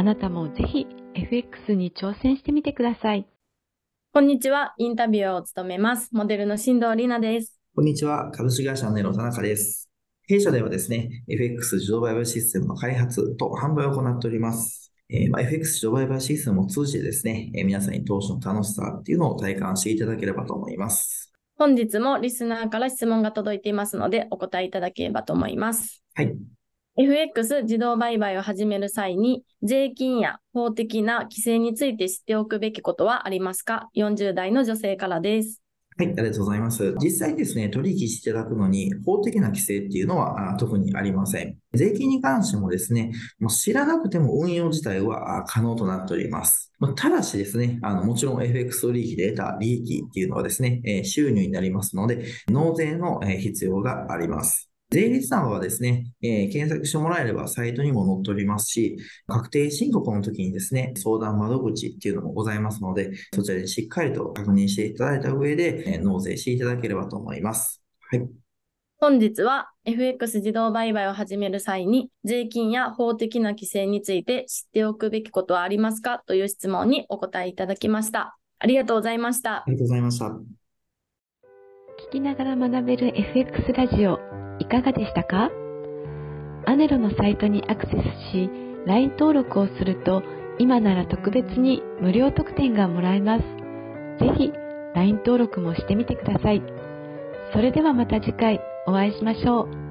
あなたもぜひ FX に挑戦してみてください。こんにちは。インタビューを務めます。モデルの新藤里奈です。こんにちは。株式会社ネロ田中です。弊社ではですね、FX 自動売買システムの開発と販売を行っております。えー、まあ、FX 自動売買システムを通じてですね、えー、皆さんに投資の楽しさっていうのを体感していただければと思います。本日もリスナーから質問が届いていますので、お答えいただければと思います。はい。FX 自動売買を始める際に、税金や法的な規制について知っておくべきことはありますか ?40 代の女性からです。はい、ありがとうございます。実際ですね、取引していただくのに法的な規制っていうのは特にありません。税金に関してもですね、もう知らなくても運用自体は可能となっております。ただしですね、あのもちろん FX 取引で得た利益っていうのはですね、収入になりますので、納税の必要があります。税理士さんはですね、えー、検索してもらえればサイトにも載っておりますし、確定申告の時にですね、相談窓口っていうのもございますので、そちらでしっかりと確認していただいた上で、えー、納税していただければと思います。はい。本日は FX 自動売買を始める際に税金や法的な規制について知っておくべきことはありますか？という質問にお答えいただきました。ありがとうございました。ありがとうございました。聞きながら学べる FX ラジオ。いかがでしたか？アネロのサイトにアクセスし、LINE 登録をすると、今なら特別に無料特典がもらえます。ぜひ、LINE 登録もしてみてください。それではまた次回お会いしましょう。